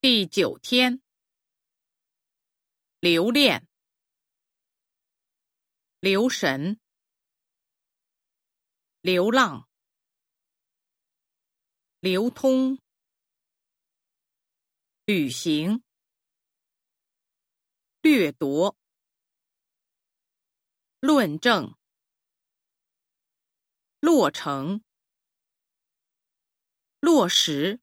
第九天，留恋、留神、流浪、流通、旅行、掠夺、论证、落成、落实。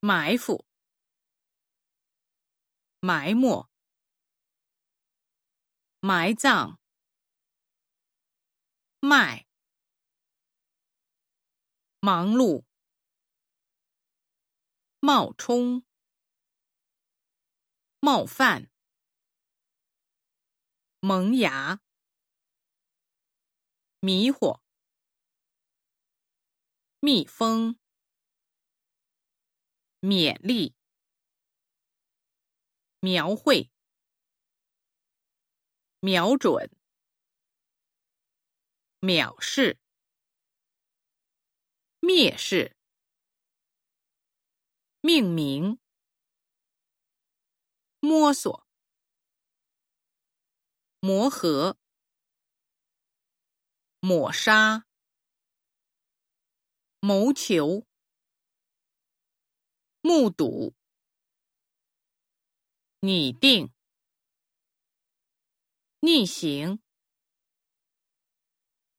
埋伏、埋没、埋葬、卖、忙碌、冒充、冒犯、萌芽、迷惑、蜜蜂。勉励、描绘、瞄准、藐视、蔑视、命名、摸索、磨合、抹杀、谋求。目睹、拟定、逆行、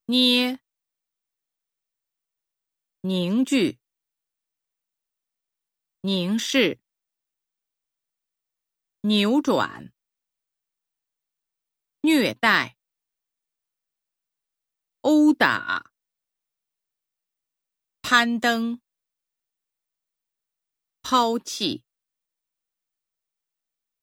捏、凝聚、凝视、扭转、虐待、殴打、攀登。抛弃。